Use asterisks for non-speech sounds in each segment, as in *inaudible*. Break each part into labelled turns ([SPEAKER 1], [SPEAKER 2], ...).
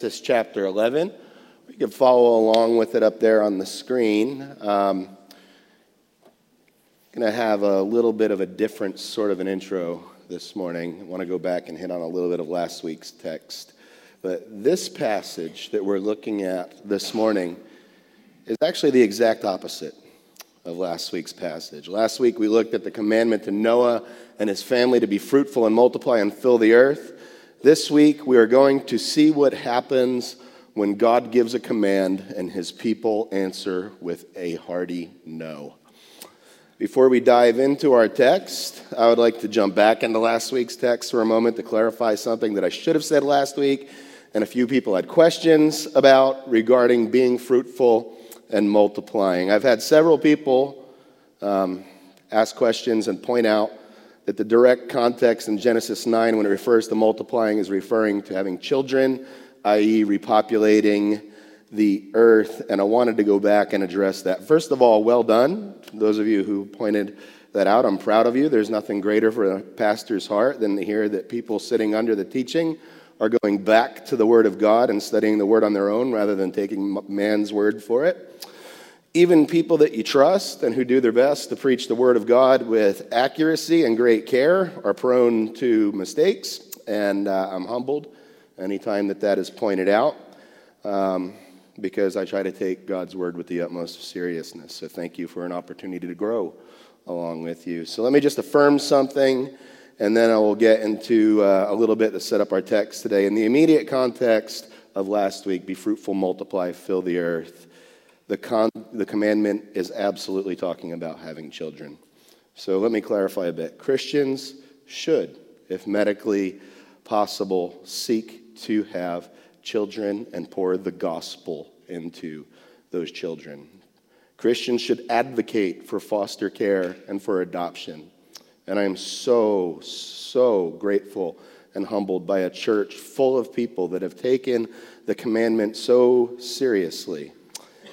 [SPEAKER 1] Genesis chapter 11. You can follow along with it up there on the screen. Um, going to have a little bit of a different sort of an intro this morning. I want to go back and hit on a little bit of last week's text. But this passage that we're looking at this morning is actually the exact opposite of last week's passage. Last week we looked at the commandment to Noah and his family to be fruitful and multiply and fill the earth. This week, we are going to see what happens when God gives a command and his people answer with a hearty no. Before we dive into our text, I would like to jump back into last week's text for a moment to clarify something that I should have said last week and a few people had questions about regarding being fruitful and multiplying. I've had several people um, ask questions and point out that the direct context in Genesis 9, when it refers to multiplying, is referring to having children, i.e., repopulating the earth. And I wanted to go back and address that. First of all, well done. Those of you who pointed that out, I'm proud of you. There's nothing greater for a pastor's heart than to hear that people sitting under the teaching are going back to the Word of God and studying the Word on their own rather than taking man's word for it. Even people that you trust and who do their best to preach the Word of God with accuracy and great care are prone to mistakes, and uh, I'm humbled anytime that that is pointed out um, because I try to take God's Word with the utmost seriousness. So thank you for an opportunity to grow along with you. So let me just affirm something, and then I will get into uh, a little bit to set up our text today. In the immediate context of last week, be fruitful, multiply, fill the earth the, con- the commandment is absolutely talking about having children. So let me clarify a bit. Christians should, if medically possible, seek to have children and pour the gospel into those children. Christians should advocate for foster care and for adoption. And I am so, so grateful and humbled by a church full of people that have taken the commandment so seriously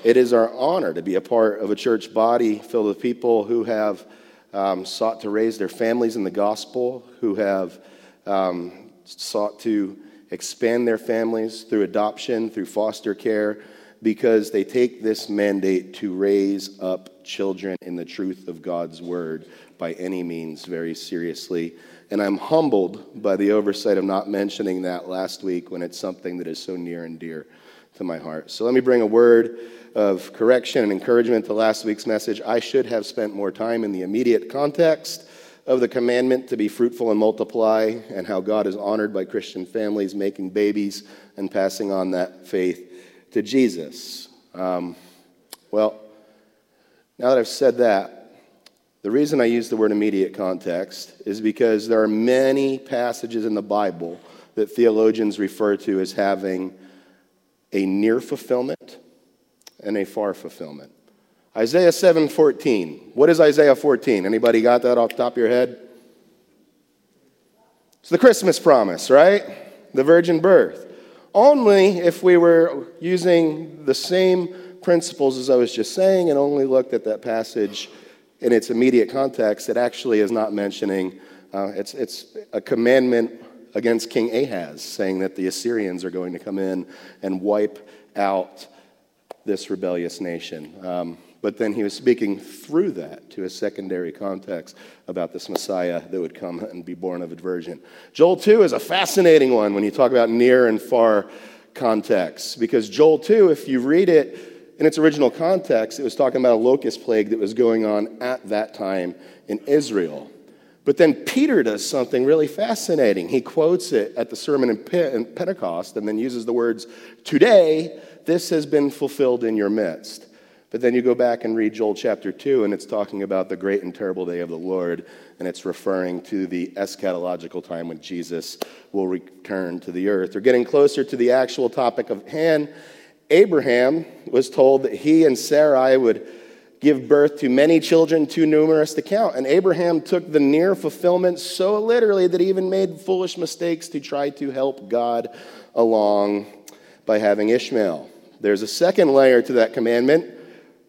[SPEAKER 1] it is our honor to be a part of a church body filled with people who have um, sought to raise their families in the gospel, who have um, sought to expand their families through adoption, through foster care, because they take this mandate to raise up children in the truth of God's word by any means very seriously. And I'm humbled by the oversight of not mentioning that last week when it's something that is so near and dear to my heart. So let me bring a word of correction and encouragement to last week's message. I should have spent more time in the immediate context of the commandment to be fruitful and multiply, and how God is honored by Christian families making babies and passing on that faith to Jesus. Um, well, now that I've said that, the reason I use the word immediate context is because there are many passages in the Bible that theologians refer to as having a near fulfillment and a far fulfillment. Isaiah 7:14. What is Isaiah 14? Anybody got that off the top of your head? It's the Christmas promise, right? The virgin birth. Only if we were using the same principles as I was just saying and only looked at that passage in its immediate context, it actually is not mentioning, uh, it's, it's a commandment against King Ahaz, saying that the Assyrians are going to come in and wipe out this rebellious nation. Um, but then he was speaking through that to a secondary context about this Messiah that would come and be born of a virgin. Joel 2 is a fascinating one when you talk about near and far contexts, because Joel 2, if you read it in its original context, it was talking about a locust plague that was going on at that time in Israel. But then Peter does something really fascinating. He quotes it at the sermon in Pentecost and then uses the words, Today, this has been fulfilled in your midst. But then you go back and read Joel chapter 2, and it's talking about the great and terrible day of the Lord, and it's referring to the eschatological time when Jesus will return to the earth. We're getting closer to the actual topic of hand. Abraham was told that he and Sarai would give birth to many children too numerous to count. And Abraham took the near fulfillment so literally that he even made foolish mistakes to try to help God along by having Ishmael. There's a second layer to that commandment,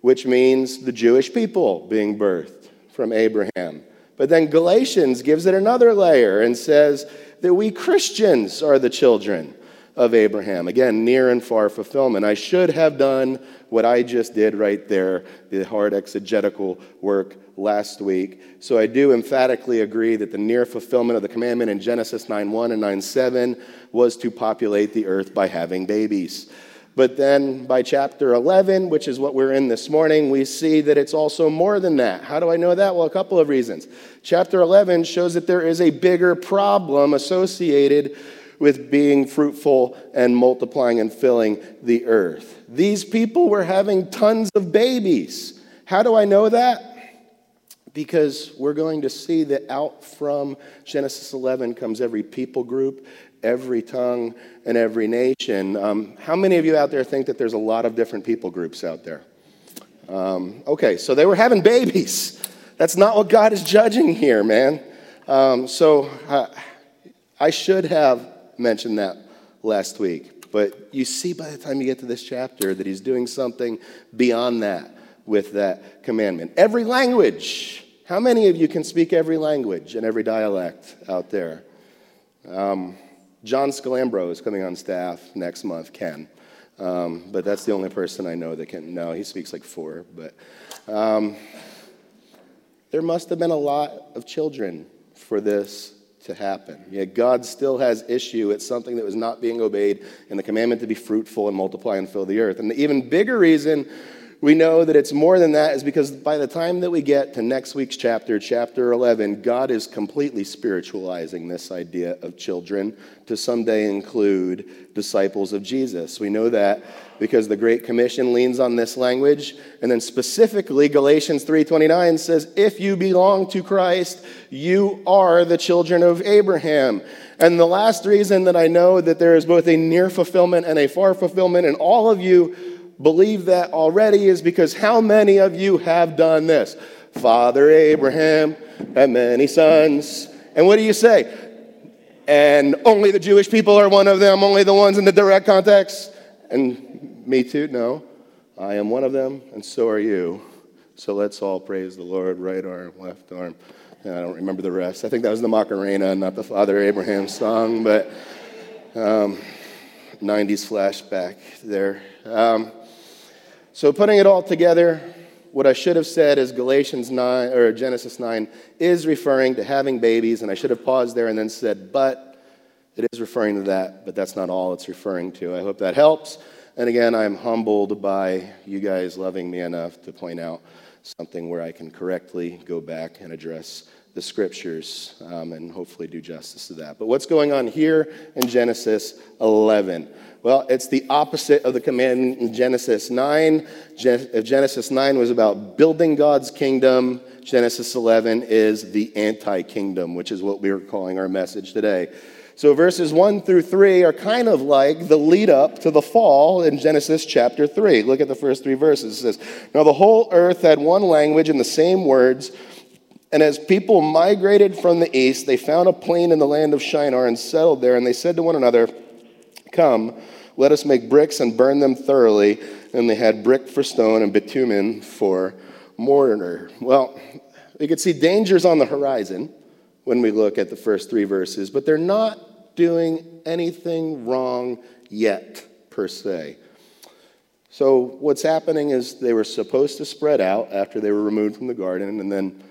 [SPEAKER 1] which means the Jewish people being birthed from Abraham. But then Galatians gives it another layer and says that we Christians are the children of Abraham. Again, near and far fulfillment. I should have done what I just did right there, the hard exegetical work last week. So I do emphatically agree that the near fulfillment of the commandment in Genesis 9:1 and 9:7 was to populate the earth by having babies. But then by chapter 11, which is what we're in this morning, we see that it's also more than that. How do I know that? Well, a couple of reasons. Chapter 11 shows that there is a bigger problem associated with being fruitful and multiplying and filling the earth. These people were having tons of babies. How do I know that? Because we're going to see that out from Genesis 11 comes every people group, every tongue and every nation. Um, how many of you out there think that there's a lot of different people groups out there? Um, okay, so they were having babies. That's not what God is judging here, man. Um, so uh, I should have mentioned that last week. But you see by the time you get to this chapter that he's doing something beyond that with that commandment. Every language. How many of you can speak every language and every dialect out there? Um, John Scalambro is coming on staff next month, Ken. Um, but that's the only person I know that can. No, he speaks like four. But um, there must have been a lot of children for this to happen. Yet God still has issue. It's something that was not being obeyed in the commandment to be fruitful and multiply and fill the earth. And the even bigger reason we know that it's more than that is because by the time that we get to next week's chapter, chapter 11, God is completely spiritualizing this idea of children to someday include disciples of Jesus. We know that because the Great Commission leans on this language. And then specifically, Galatians 3.29 says, if you belong to Christ, you are the children of Abraham. And the last reason that I know that there is both a near fulfillment and a far fulfillment, and all of you believe that already is because how many of you have done this? Father Abraham had many sons. And what do you say? And only the Jewish people are one of them, only the ones in the direct context. And me too? No. I am one of them, and so are you. So let's all praise the Lord, right arm, left arm. I don't remember the rest. I think that was the Macarena, not the Father Abraham song, but um, 90s flashback there. Um, so, putting it all together, what I should have said is Galatians 9 or Genesis 9 is referring to having babies, and I should have paused there and then said, but it is referring to that, but that's not all it's referring to. I hope that helps. And again, I'm humbled by you guys loving me enough to point out something where I can correctly go back and address the scriptures um, and hopefully do justice to that. But what's going on here in Genesis 11? Well, it's the opposite of the command in Genesis 9. If Genesis 9 was about building God's kingdom, Genesis 11 is the anti kingdom, which is what we are calling our message today. So verses 1 through 3 are kind of like the lead up to the fall in Genesis chapter 3. Look at the first three verses. It says, Now the whole earth had one language and the same words. And as people migrated from the east, they found a plain in the land of Shinar and settled there. And they said to one another, Come, let us make bricks and burn them thoroughly. And they had brick for stone and bitumen for mortar. Well, we could see dangers on the horizon when we look at the first three verses, but they're not doing anything wrong yet, per se. So, what's happening is they were supposed to spread out after they were removed from the garden, and then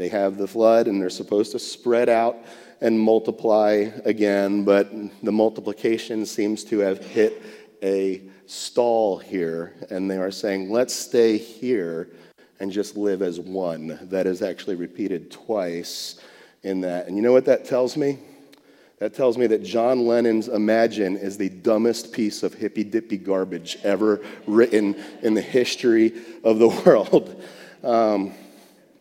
[SPEAKER 1] they have the flood, and they're supposed to spread out and multiply again, but the multiplication seems to have hit a stall here, and they are saying, let's stay here and just live as one. That is actually repeated twice in that. And you know what that tells me? That tells me that John Lennon's Imagine is the dumbest piece of hippy dippy garbage ever written in the history of the *laughs* world. Um,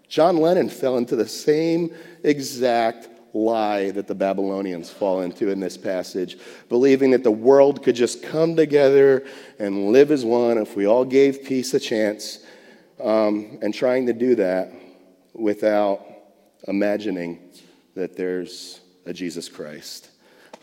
[SPEAKER 1] John Lennon fell into the same exact lie that the Babylonians fall into in this passage, believing that the world could just come together and live as one if we all gave peace a chance, um, and trying to do that without imagining that there's a Jesus Christ.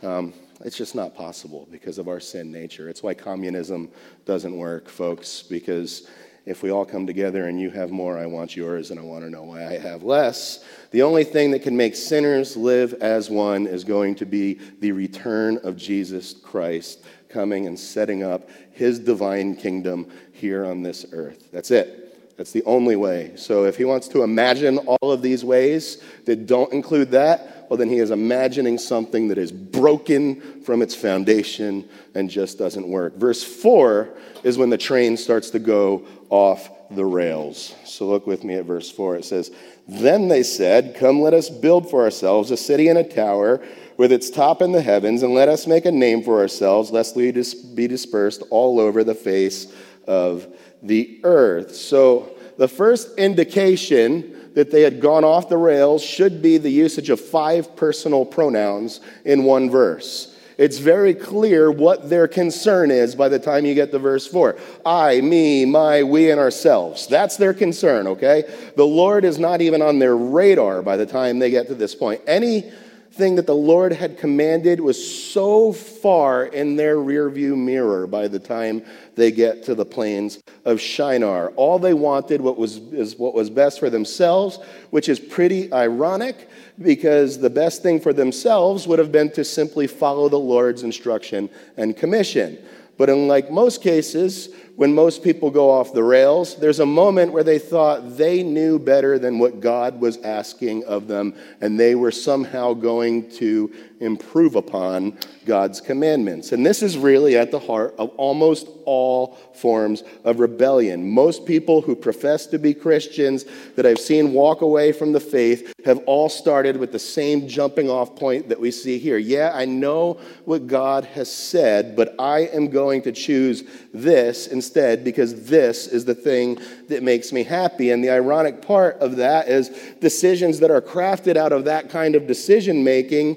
[SPEAKER 1] Um, it's just not possible because of our sin nature. It's why communism doesn't work, folks, because if we all come together and you have more, I want yours, and I want to know why I have less. The only thing that can make sinners live as one is going to be the return of Jesus Christ coming and setting up his divine kingdom here on this earth. That's it. That's the only way. So if he wants to imagine all of these ways that don't include that, well, then he is imagining something that is broken from its foundation and just doesn't work. Verse 4 is when the train starts to go off the rails. So look with me at verse 4. It says, Then they said, Come, let us build for ourselves a city and a tower with its top in the heavens, and let us make a name for ourselves, lest we be dispersed all over the face of the earth. So the first indication that they had gone off the rails should be the usage of five personal pronouns in one verse. It's very clear what their concern is by the time you get to verse 4. I, me, my, we, and ourselves. That's their concern, okay? The Lord is not even on their radar by the time they get to this point. Any thing that the Lord had commanded was so far in their rearview mirror by the time they get to the plains of Shinar. All they wanted what was, is what was best for themselves, which is pretty ironic because the best thing for themselves would have been to simply follow the Lord's instruction and commission. But unlike most cases, when most people go off the rails, there's a moment where they thought they knew better than what God was asking of them, and they were somehow going to improve upon God's commandments. And this is really at the heart of almost all forms of rebellion. Most people who profess to be Christians that I've seen walk away from the faith have all started with the same jumping off point that we see here. Yeah, I know what God has said, but I am going to choose this instead because this is the thing that makes me happy. And the ironic part of that is decisions that are crafted out of that kind of decision making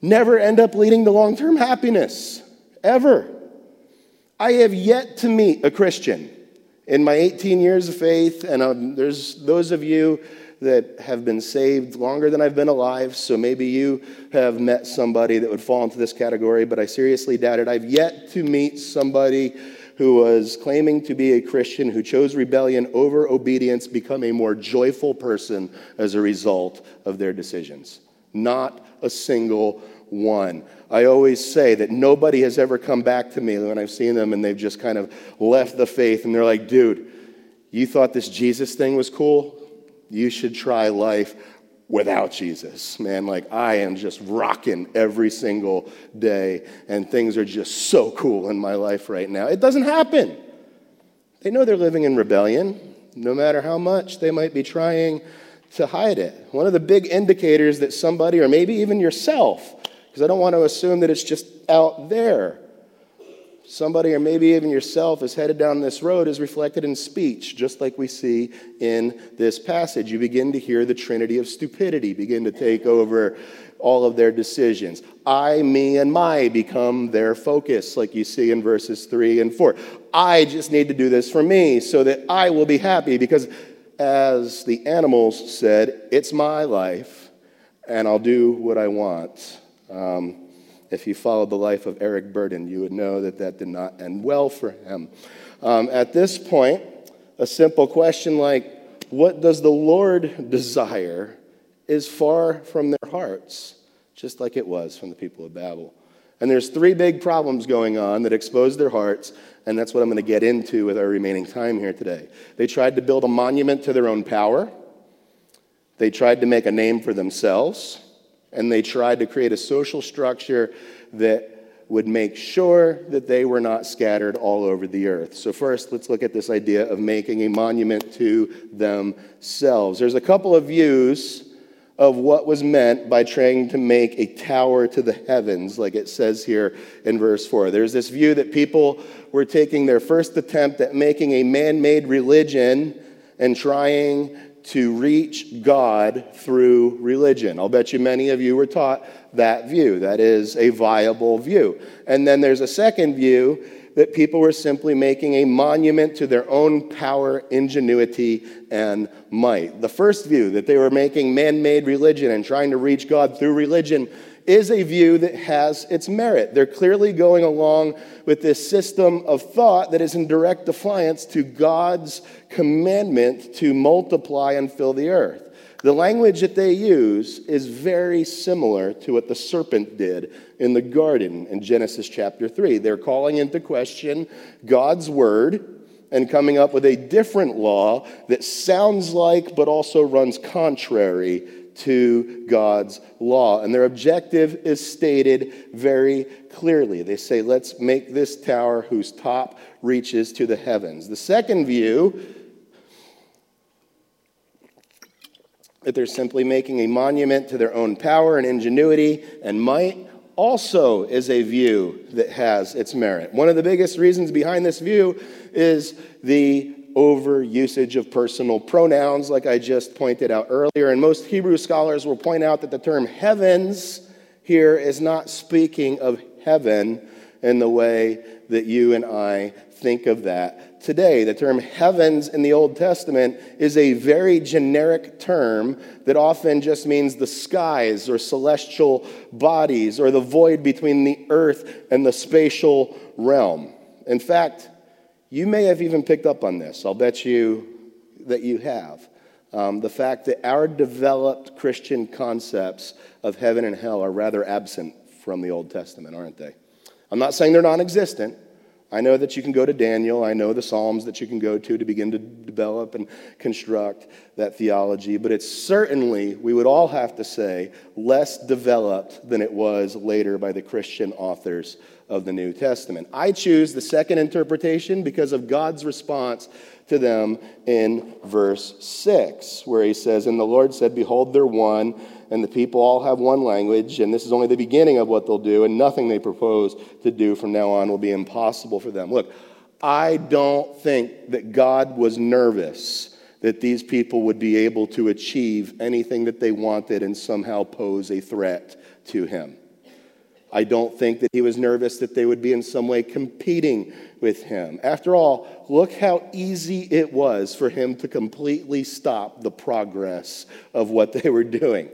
[SPEAKER 1] never end up leading to long term happiness, ever. I have yet to meet a Christian in my 18 years of faith, and um, there's those of you that have been saved longer than I've been alive, so maybe you have met somebody that would fall into this category, but I seriously doubt it. I've yet to meet somebody who was claiming to be a Christian who chose rebellion over obedience become a more joyful person as a result of their decisions. Not a single one. I always say that nobody has ever come back to me when I've seen them and they've just kind of left the faith and they're like, dude, you thought this Jesus thing was cool? You should try life without Jesus. Man, like I am just rocking every single day and things are just so cool in my life right now. It doesn't happen. They know they're living in rebellion, no matter how much they might be trying to hide it. One of the big indicators that somebody, or maybe even yourself, because I don't want to assume that it's just out there, somebody, or maybe even yourself, is headed down this road is reflected in speech, just like we see in this passage. You begin to hear the trinity of stupidity begin to take over all of their decisions. I, me, and my become their focus, like you see in verses 3 and 4. I just need to do this for me so that I will be happy because as the animals said, It's my life, and I'll do what I want. Um, if you followed the life of Eric Burdon, you would know that that did not end well for him. Um, at this point, a simple question like, What does the Lord desire? is far from their hearts, just like it was from the people of Babel. And there's three big problems going on that expose their hearts and that's what I'm going to get into with our remaining time here today. They tried to build a monument to their own power, they tried to make a name for themselves, and they tried to create a social structure that would make sure that they were not scattered all over the earth. So, first, let's look at this idea of making a monument to themselves. There's a couple of views of what was meant by trying to make a tower to the heavens, like it says here in verse 4. There's this view that people were taking their first attempt at making a man made religion and trying to reach God through religion. I'll bet you many of you were taught that view. That is a viable view. And then there's a second view that people were simply making a monument to their own power, ingenuity, and might. The first view, that they were making man made religion and trying to reach God through religion, is a view that has its merit. They're clearly going along with this system of thought that is in direct defiance to God's commandment to multiply and fill the earth. The language that they use is very similar to what the serpent did in the garden in Genesis chapter 3. They're calling into question God's word and coming up with a different law that sounds like but also runs contrary to God's law. And their objective is stated very clearly. They say, let's make this tower whose top reaches to the heavens. The second view that they're simply making a monument to their own power and ingenuity and might also is a view that has its merit. One of the biggest reasons behind this view is the over usage of personal pronouns, like I just pointed out earlier. And most Hebrew scholars will point out that the term heavens here is not speaking of heaven in the way that you and I think of that today. The term heavens in the Old Testament is a very generic term that often just means the skies or celestial bodies or the void between the earth and the spatial realm. In fact, you may have even picked up on this. I'll bet you that you have. Um, the fact that our developed Christian concepts of heaven and hell are rather absent from the Old Testament, aren't they? I'm not saying they're non existent. I know that you can go to Daniel. I know the Psalms that you can go to to begin to develop and construct that theology. But it's certainly, we would all have to say, less developed than it was later by the Christian authors of the New Testament. I choose the second interpretation because of God's response to them in verse 6, where he says, And the Lord said, Behold, they're one, and the people all have one language, and this is only the beginning of what they'll do, and nothing they propose to do from now on will be impossible for them. Look, I don't think that God was nervous that these people would be able to achieve anything that they wanted and somehow pose a threat to him. I don't think that he was nervous that they would be in some way competing with him. After all, look how easy it was for him to completely stop the progress of what they were doing.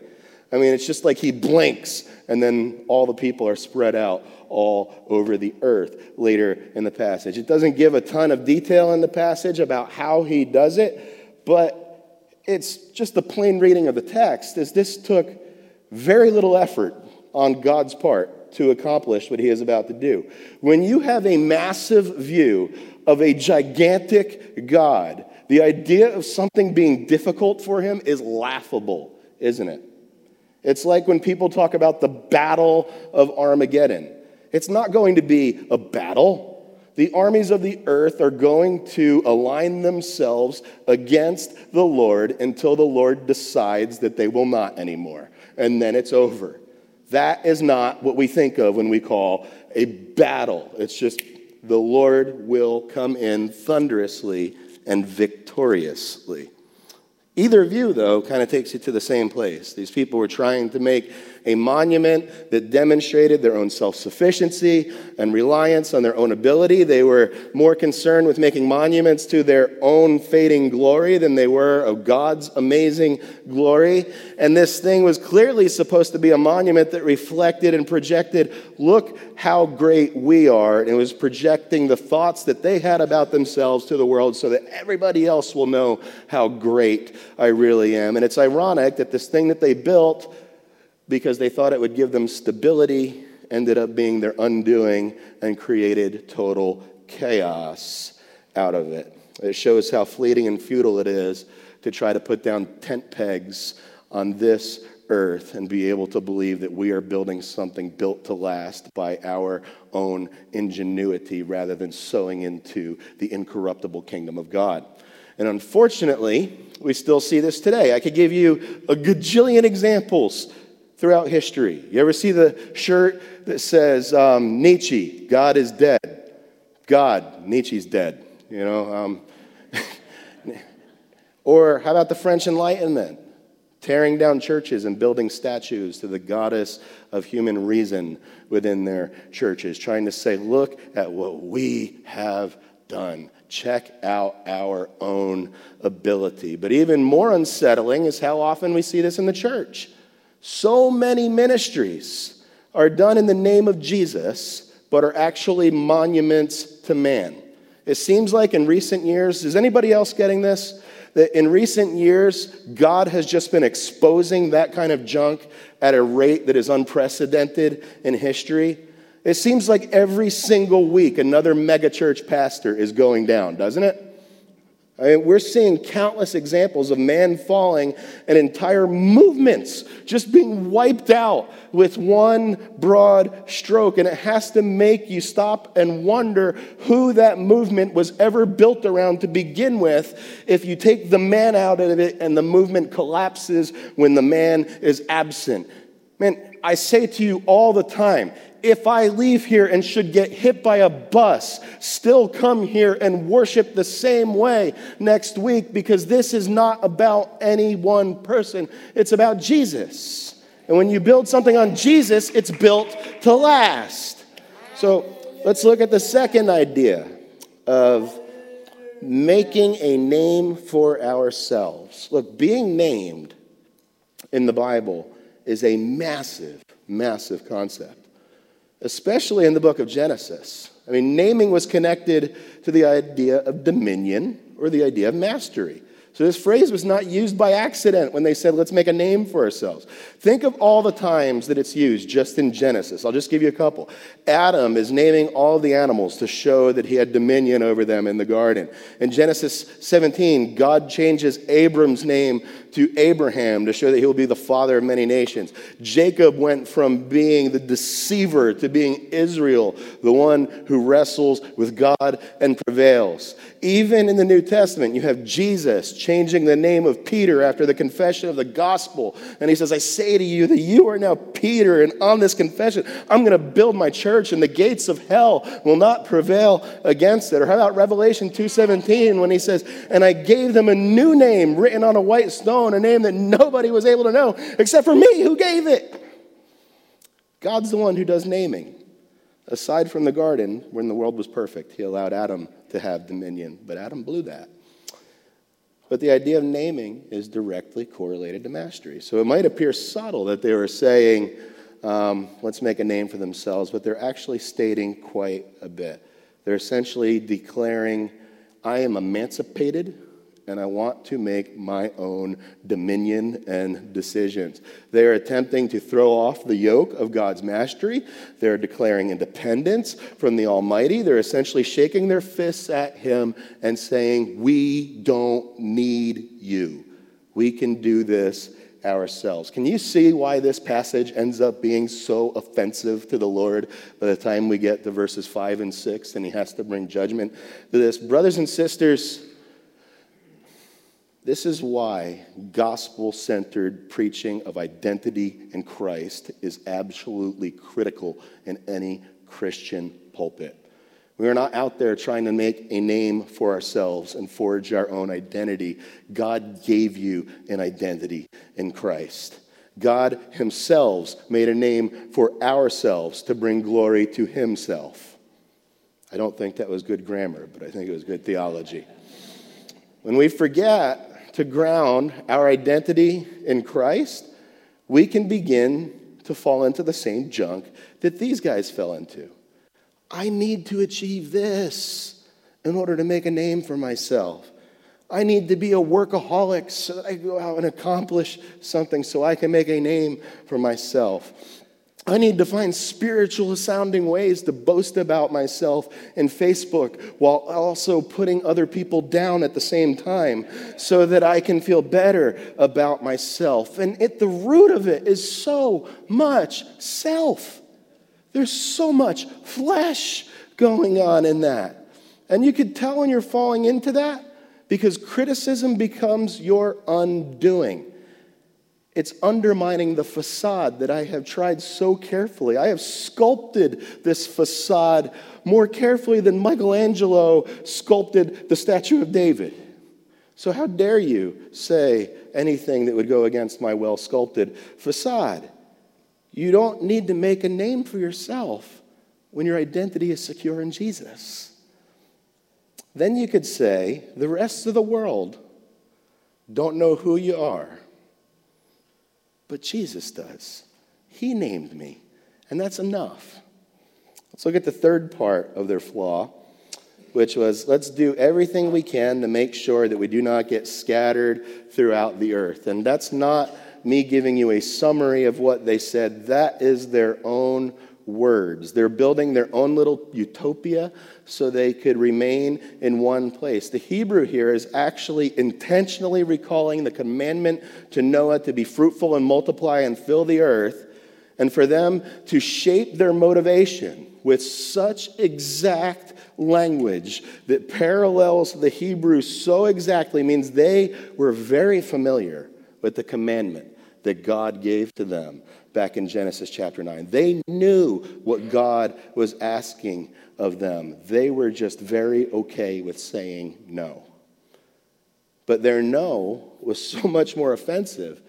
[SPEAKER 1] I mean, it's just like he blinks, and then all the people are spread out all over the earth later in the passage. It doesn't give a ton of detail in the passage about how he does it, but it's just the plain reading of the text is this took very little effort on God's part to accomplish what he is about to do. When you have a massive view of a gigantic God, the idea of something being difficult for him is laughable, isn't it? It's like when people talk about the battle of Armageddon. It's not going to be a battle. The armies of the earth are going to align themselves against the Lord until the Lord decides that they will not anymore. And then it's over. That is not what we think of when we call a battle. It's just the Lord will come in thunderously and victoriously. Either view, though, kind of takes you to the same place. These people were trying to make a monument that demonstrated their own self sufficiency and reliance on their own ability. They were more concerned with making monuments to their own fading glory than they were of God's amazing glory. And this thing was clearly supposed to be a monument that reflected and projected look how great we are. And it was projecting the thoughts that they had about themselves to the world so that everybody else will know how great I really am. And it's ironic that this thing that they built because they thought it would give them stability, ended up being their undoing and created total chaos out of it. It shows how fleeting and futile it is to try to put down tent pegs on this earth and be able to believe that we are building something built to last by our own ingenuity rather than sowing into the incorruptible kingdom of God. And unfortunately, we still see this today. I could give you a gajillion examples throughout history. You ever see the shirt that says um, Nietzsche, God is dead? God, Nietzsche's dead. You know. Um, *laughs* or how about the French Enlightenment? Tearing down churches and building statues to the goddess of human reason within their churches, trying to say, look at what we have done. Check out our own ability. But even more unsettling is how often we see this in the church. So many ministries are done in the name of Jesus, but are actually monuments to man. It seems like in recent years, is anybody else getting this? That in recent years, God has just been exposing that kind of junk at a rate that is unprecedented in history. It seems like every single week another megachurch pastor is going down, doesn't it? I mean, we're seeing countless examples of man falling and entire movements just being wiped out with one broad stroke. And it has to make you stop and wonder who that movement was ever built around to begin with if you take the man out of it and the movement collapses when the man is absent. Man, I say to you all the time if I leave here and should get hit by a bus, still come here and worship the same way next week because this is not about any one person. It's about Jesus. And when you build something on Jesus, it's built to last. So let's look at the second idea of making a name for ourselves. Look, being named in the Bible is a massive, massive concept especially in the book of Genesis. I mean, naming was connected to the idea of dominion or the idea of mastery. So this phrase was not used by accident when they said, let's make a name for ourselves. Think of all the times that it's used just in Genesis. I'll just give you a couple. Adam is naming all the animals to show that he had dominion over them in the garden. In Genesis 17, God changes Abram's name to Abraham to show that he will be the father of many nations. Jacob went from being the deceiver to being Israel, the one who wrestles with God and prevails. Even in the New Testament, you have Jesus changing the name of Peter after the confession of the gospel. And he says, I say to you that you are now Peter, and on this confession, I'm going to build my church, and the gates of hell will not prevail against it. Or how about Revelation 2:17 when he says, And I gave them a new name written on a white stone a name that nobody was able to know except for me who gave it. God's the one who does naming. Aside from the garden, when the world was perfect, he allowed Adam to have dominion, but Adam blew that. But the idea of naming is directly correlated to mastery. So it might appear subtle that they were saying, um, let's make a name for themselves, but they're actually stating quite a bit. They're essentially declaring, I am emancipated and I want to make my own dominion and decisions. They're attempting to throw off the yoke of God's mastery. They're declaring independence from the Almighty. They're essentially shaking their fists at Him and saying, We don't need you. We can do this ourselves. Can you see why this passage ends up being so offensive to the Lord by the time we get to verses 5 and 6 and He has to bring judgment to this? Brothers and sisters, this is why gospel centered preaching of identity in Christ is absolutely critical in any Christian pulpit. We are not out there trying to make a name for ourselves and forge our own identity. God gave you an identity in Christ. God Himself made a name for ourselves to bring glory to Himself. I don't think that was good grammar, but I think it was good theology. When we forget to ground our identity in Christ, we can begin to fall into the same junk that these guys fell into. I need to achieve this in order to make a name for myself. I need to be a workaholic so that I go out and accomplish something so I can make a name for myself. I need to find spiritual sounding ways to boast about myself in Facebook while also putting other people down at the same time so that I can feel better about myself. And at the root of it is so much self. There's so much flesh going on in that. And you could tell when you're falling into that because criticism becomes your undoing. It's undermining the facade that I have tried so carefully. I have sculpted this facade more carefully than Michelangelo sculpted the statue of David. So, how dare you say anything that would go against my well sculpted facade? You don't need to make a name for yourself when your identity is secure in Jesus. Then you could say, the rest of the world don't know who you are but Jesus does. He named me, and that's enough. Let's look at the third part of their flaw. which was let's do everything we can to make sure that we do not get scattered throughout the earth. And that's not me giving you a summary of what they said, that is their own words. They're building their own little utopia so they could remain in one place. The Hebrew here is actually intentionally recalling the commandment to Noah to be fruitful and multiply and fill the earth, and for them to shape their motivation with such exact language that parallels the Hebrew so exactly means they were very familiar with the commandment that God gave to them back in Genesis chapter 9. They knew what God was asking of them. They were just very okay with saying no. But their no was so *laughs* much more offensive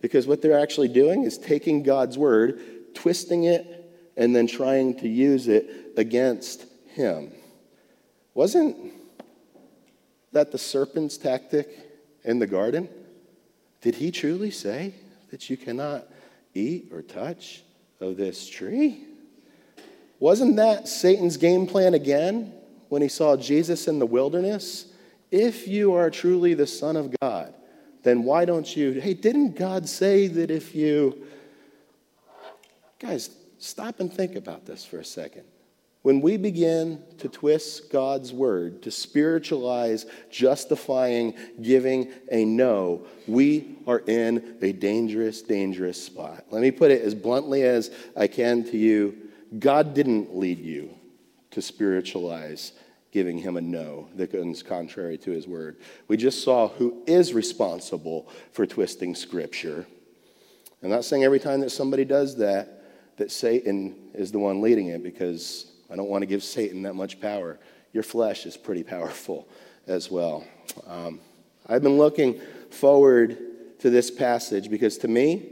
[SPEAKER 1] because what they're actually doing is taking God's word, twisting it, and then trying to use it against Him. Wasn't that the serpent's tactic in the garden? Did he truly say that you cannot eat or touch of this tree? Wasn't that Satan's game plan again when he saw Jesus in the wilderness? If you are truly the Son of God, then why don't you? Hey, didn't God say that if you. Guys, stop and think about this for a second. When we begin to twist God's word, to spiritualize justifying giving a no, we are in a dangerous, dangerous spot. Let me put it as bluntly as I can to you God didn't lead you to spiritualize giving him a no that goes contrary to his word. We just saw who is responsible for twisting scripture. I'm not saying every time that somebody does that, that Satan is the one leading it because I don't want to give Satan that much power. Your flesh is pretty powerful as well. Um, I've been looking forward to this passage because to me,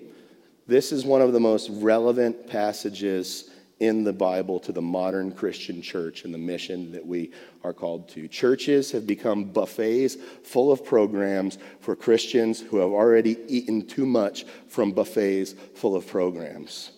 [SPEAKER 1] this is one of the most relevant passages in the Bible to the modern Christian church and the mission that we are called to. Churches have become buffets full of programs for Christians who have already eaten too much from buffets full of programs.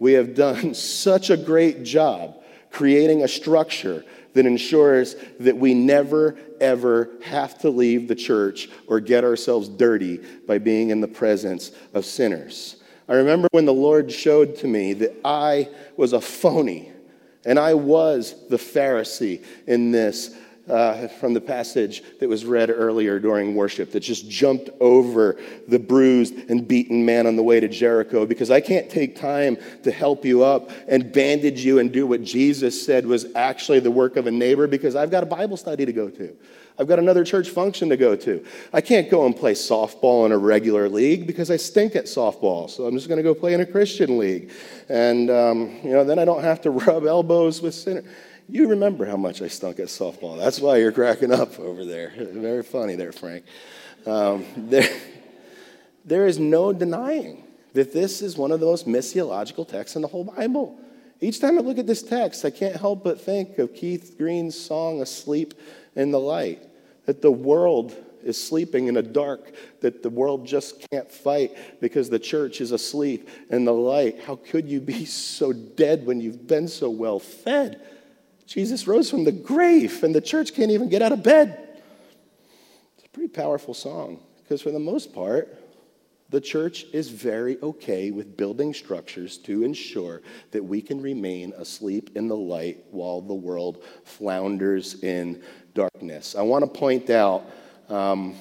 [SPEAKER 1] We have done *laughs* such a great job creating a structure that ensures that we never, ever have to leave the church or get ourselves dirty by being in the presence of sinners. I remember when the Lord showed to me that I was a phony and I was the Pharisee in this uh, from the passage that was read earlier during worship that just jumped over the bruised and beaten man on the way to Jericho because I can't take time to help you up and bandage you and do what Jesus said was actually the work of a neighbor because I've got a Bible study to go to. I've got another church function to go to. I can't go and play softball in a regular league because I stink at softball. So I'm just going to go play in a Christian league. And, um, you know, then I don't have to *laughs* rub elbows with sinners. You remember how much I stunk at softball. That's why you're cracking up over there. *laughs* Very funny there, Frank. Um, *laughs* there, there is no denying that this is one of the most missiological texts in the whole Bible. Each time I look at this text, I can't help but think of Keith Green's song, Asleep in the Light, that the world is sleeping in a dark that the world just can't fight because the church is asleep in the light. How could you be *laughs* so dead when you've been so well fed? Jesus rose from the grave, and the church can't even get out of bed. It's a pretty powerful song because, for the most part, the church is very okay with building structures to ensure that we can remain asleep in the light while the world flounders in darkness. I want to point out um,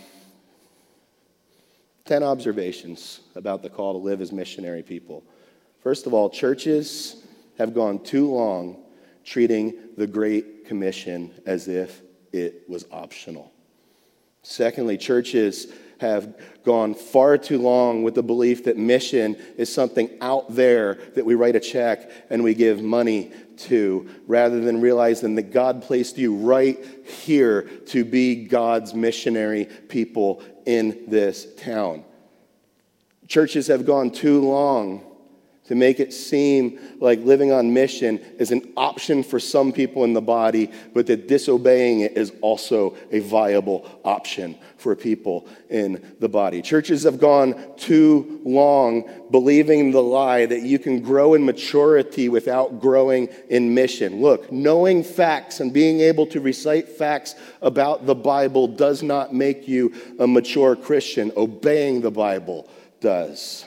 [SPEAKER 1] 10 observations about the call to live as missionary people. First of all, churches have gone too long treating the Great Commission as if it was optional. Secondly, churches have gone far too long with the belief that mission is something out there that we write a check and we give money to, rather than realizing that God placed you right here to be God's missionary people in this town. Churches have gone too long to make it seem like living on mission is an option for some people in the body, but that disobeying it is also a viable option for people in the body. Churches have gone too long believing the lie that you can grow in maturity without growing in mission. Look, knowing facts and being able to recite facts about the Bible does not make you a mature Christian. Obeying the Bible does.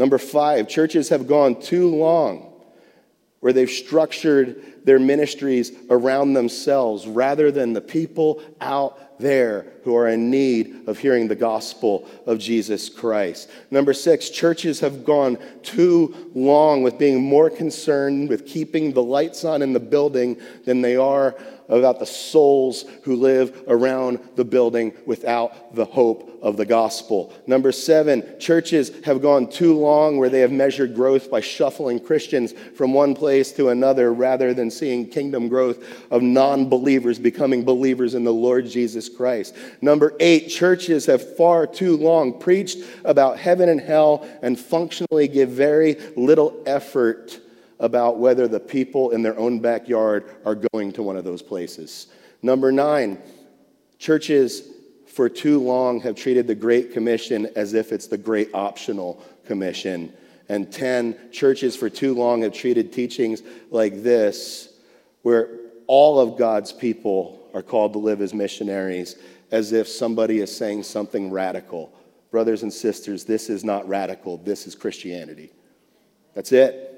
[SPEAKER 1] Number five, churches have gone too long where they've structured their ministries around themselves rather than the people out there who are in need of hearing the gospel of Jesus Christ. Number six, churches have gone too long with being more concerned with keeping the lights on in the building than they are about the souls who live around the building without the hope of the gospel. Number seven, churches have gone too long where they have measured growth by shuffling Christians from one place to another rather than seeing kingdom growth of non believers becoming believers in the Lord Jesus Christ. Number eight, churches have far too long preached about heaven and hell and functionally give very little effort about whether the people in their own backyard are going to one of those places. Number nine, churches for too long have treated the Great Commission as if it's the Great Optional Commission. And 10, churches for too long have treated teachings like this, where all of God's people are called to live as missionaries, as if somebody is saying something radical. Brothers and sisters, this is not radical, this is Christianity. That's it.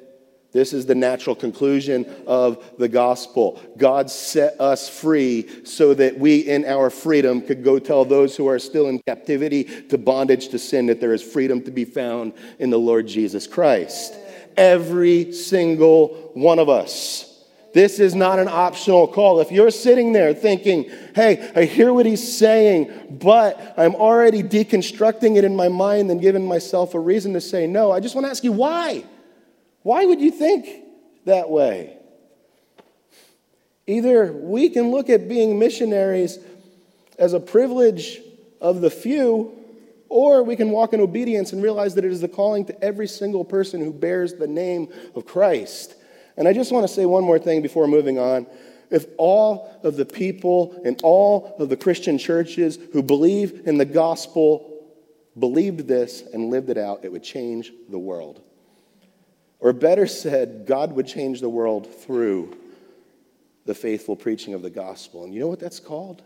[SPEAKER 1] This is the natural conclusion of the gospel. God set us free so that we, in our freedom, could go tell those who are still in captivity to bondage to sin that there is freedom to be found in the Lord Jesus Christ. Every single one of us. This is not an optional call. If you're sitting there thinking, hey, I hear what he's saying, but I'm already deconstructing it in my mind and giving myself a reason to say no, I just want to ask you why? Why would you think that way? Either we can look at being missionaries as a privilege of the few, or we can walk in obedience and realize that it is the calling to every single person who bears the name of Christ. And I just want to say one more thing before moving on. If all of the people in all of the Christian churches who believe in the gospel believed this and lived it out, it would change the world. Or better said, God would change the world through the faithful preaching of the gospel. And you know what that's called?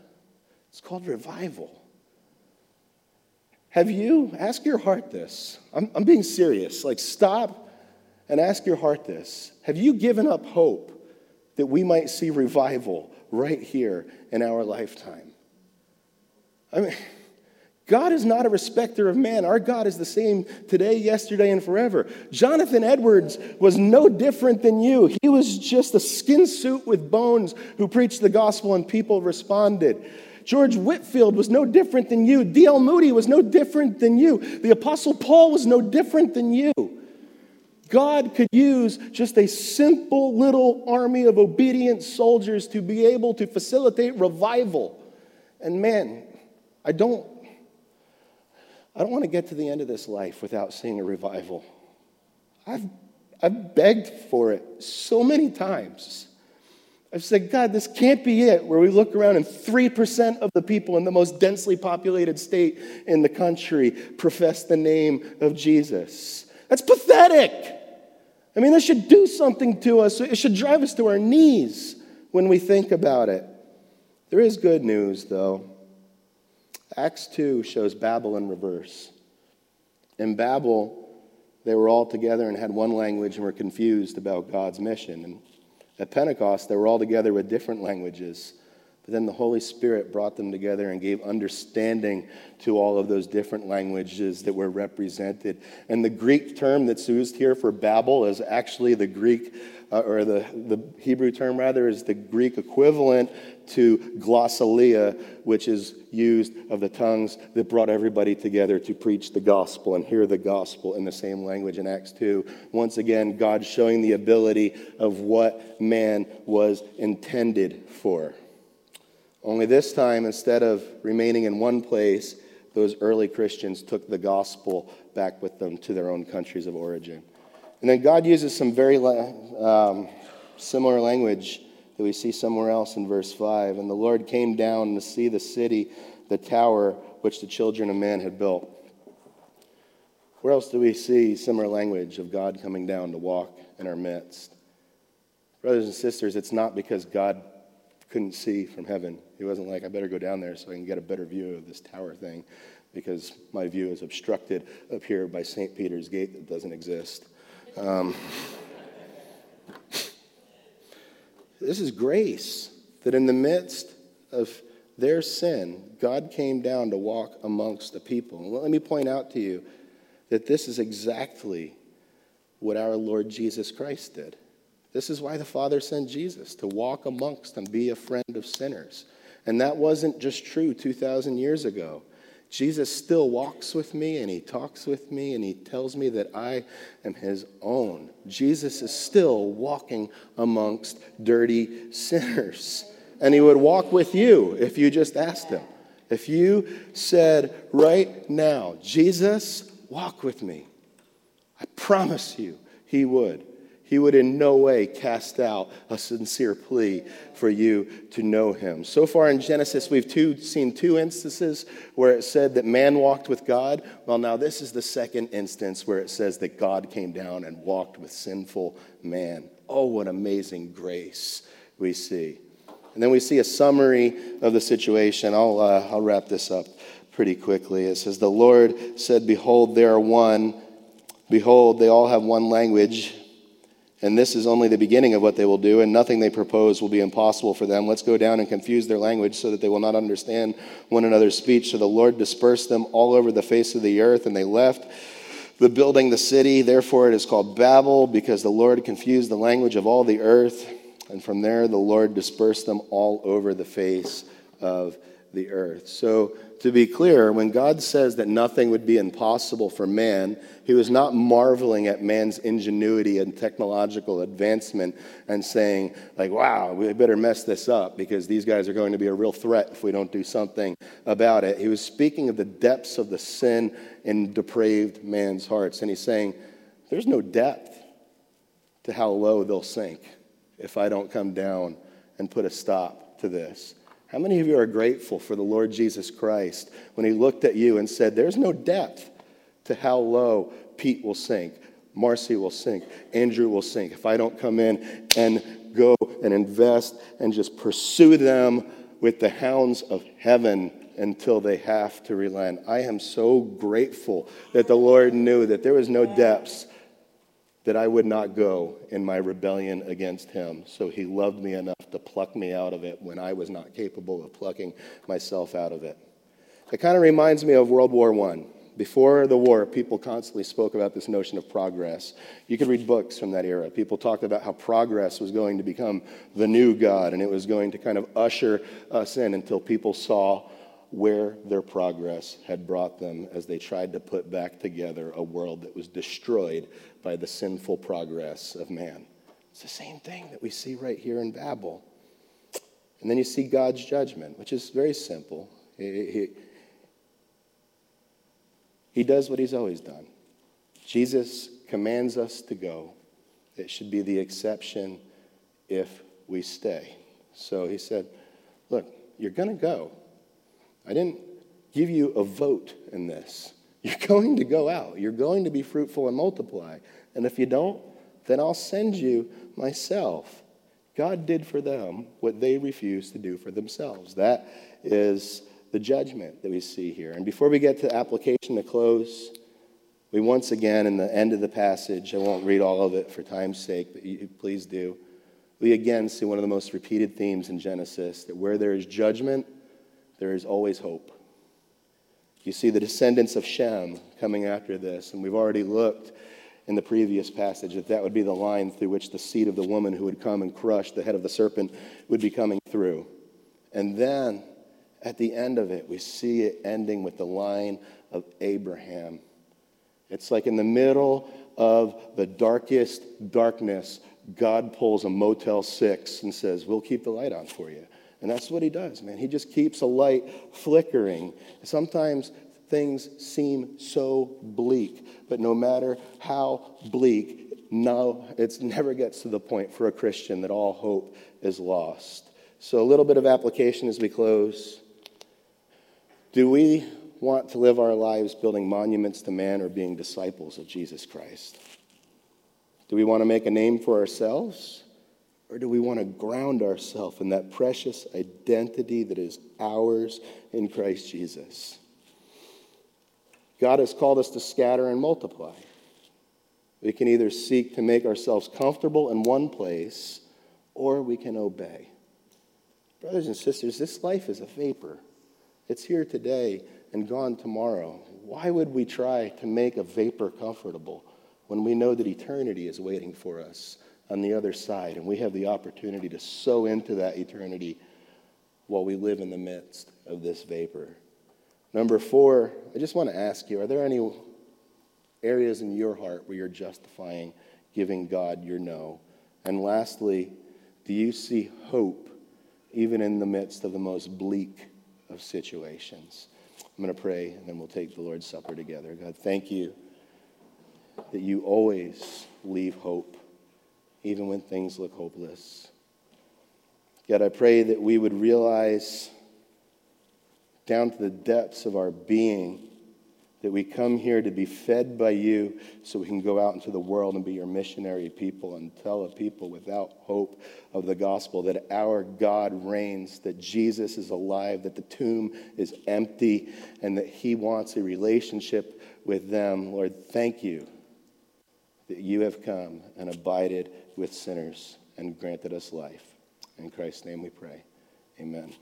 [SPEAKER 1] It's called revival. Have you, ask your heart this. I'm, I'm being serious. Like, stop and ask your heart this. Have you given up hope that we might see revival right here in our lifetime? I mean, God is not a respecter of man. Our God is the same today, yesterday, and forever. Jonathan Edwards was no different than you. He was just a skin suit with bones who preached the gospel and people responded. George Whitefield was no different than you. D.L. Moody was no different than you. The Apostle Paul was no different than you. God could use just a simple little army of obedient soldiers to be able to facilitate revival. And man, I don't I don't want to get to the end of this life without seeing a revival. I've, I've begged for it so many times. I've said, God, this can't be it, where we look around and 3% of the people in the most densely populated state in the country profess the name of Jesus. That's pathetic. I mean, this should do something to us. It should drive us to our knees when we think about it. There is good news, though. Acts 2 shows Babel in reverse. In Babel, they were all together and had one language and were confused about God's mission. And at Pentecost, they were all together with different languages. But then the Holy Spirit brought them together and gave understanding to all of those different languages that were represented. And the Greek term that's used here for Babel is actually the Greek, uh, or the, the Hebrew term rather, is the Greek equivalent to glossolalia, which is used of the tongues that brought everybody together to preach the gospel and hear the gospel in the same language in Acts 2. Once again, God showing the ability of what man was intended for. Only this time, instead of remaining in one place, those early Christians took the gospel back with them to their own countries of origin. And then God uses some very um, similar language that we see somewhere else in verse 5. And the Lord came down to see the city, the tower which the children of man had built. Where else do we see similar language of God coming down to walk in our midst? Brothers and sisters, it's not because God couldn't see from heaven. He wasn't like, I better go down there so I can get a better view of this tower thing because my view is obstructed up here by St. Peter's Gate that doesn't exist. Um, this is grace that in the midst of their sin, God came down to walk amongst the people. And let me point out to you that this is exactly what our Lord Jesus Christ did. This is why the Father sent Jesus to walk amongst and be a friend of sinners. And that wasn't just true 2,000 years ago. Jesus still walks with me and he talks with me and he tells me that I am his own. Jesus is still walking amongst dirty sinners. And he would walk with you if you just asked him. If you said right now, Jesus, walk with me, I promise you he would. He would in no way cast out a sincere plea for you to know him. So far in Genesis, we've two, seen two instances where it said that man walked with God. Well, now this is the second instance where it says that God came down and walked with sinful man. Oh, what amazing grace we see. And then we see a summary of the situation. I'll, uh, I'll wrap this up pretty quickly. It says, The Lord said, Behold, they are one. Behold, they all have one language and this is only the beginning of what they will do, and nothing they propose will be impossible for them. Let's go down and confuse their language so that they will not understand one another's speech. So the Lord dispersed them all over the face of the earth, and they left the building, the city. Therefore, it is called Babel, because the Lord confused the language of all the earth. And from there, the Lord dispersed them all over the face of the earth. So, to be clear, when God says that nothing would be impossible for man, he was not marveling at man's ingenuity and technological advancement and saying, like, wow, we better mess this up because these guys are going to be a real threat if we don't do something about it. He was speaking of the depths of the sin in depraved man's hearts. And he's saying, there's no depth to how low they'll sink if I don't come down and put a stop to this. How many of you are grateful for the Lord Jesus Christ when he looked at you and said, There's no depth to how low Pete will sink, Marcy will sink, Andrew will sink if I don't come in and go and invest and just pursue them with the hounds of heaven until they have to relent. I am so grateful that the Lord knew that there was no depths that I would not go in my rebellion against him. So he loved me enough to pluck me out of it when I was not capable of plucking myself out of it. It kind of reminds me of World War I. Before the war, people constantly spoke about this notion of progress. You could read books from that era. People talked about how progress was going to become the new God and it was going to kind of usher us in until people saw where their progress had brought them as they tried to put back together a world that was destroyed by the sinful progress of man. It's the same thing that we see right here in Babel. And then you see God's judgment, which is very simple. He, he, he does what he's always done. Jesus commands us to go. It should be the exception if we stay. So he said, Look, you're going to go. I didn't give you a vote in this. *laughs* You're going to go out. You're going to be fruitful and multiply. And if you don't, then I'll send you myself. God did for them what they refused to do for themselves. That is the judgment that we see here. And before we get to the application to close, we once again, in the end of the passage, I won't read all of it for time's sake, but you, please do. We again see one of the most repeated themes in Genesis that where there is judgment, there is always hope. You see the descendants of Shem coming after this, and we've already looked in the previous passage that that would be the line through which the seed of the woman who would come and crush the head of the serpent would be coming through. And then at the end of it, we see it ending with the line of Abraham. It's like in the middle of the darkest darkness, God pulls a Motel 6 and says, We'll keep the light on for you. And that's what he does, man. He just keeps a light flickering. Sometimes things seem so bleak, but no matter how bleak, no, it *laughs* never gets to the point for a Christian that all hope is lost. So, a little bit of application as we close. Do we want to live our lives building monuments to man or being disciples of Jesus Christ? Do we want to make a name for ourselves? Or do we want to ground ourselves in that precious identity that is ours in Christ Jesus? God has called us to scatter and multiply. We can either seek to make ourselves comfortable in one place or we can obey. Brothers and sisters, this life is a vapor. It's here today and gone tomorrow. Why would we try to make a vapor comfortable when we know that eternity is waiting for us on the other side and we have the opportunity to sow into that eternity while we live in the midst of this vapor? Number four, I just want to ask you are there any areas in your heart where you're justifying giving God your no? And lastly, do you see hope even in the midst of the most bleak of situations? I'm going to pray and then we'll take the Lord's Supper together. God, thank you that you always leave hope, even when things look hopeless. God, I pray that we would realize down to the depths of our being that we come here to be fed by you so we can go out into the world and be your missionary people and tell a people without hope of the gospel that our God reigns, that Jesus is alive, that the tomb is empty, and that he wants a relationship with them. Lord, thank you that you have come and abided with sinners and granted us life. In Christ's name we pray. Amen.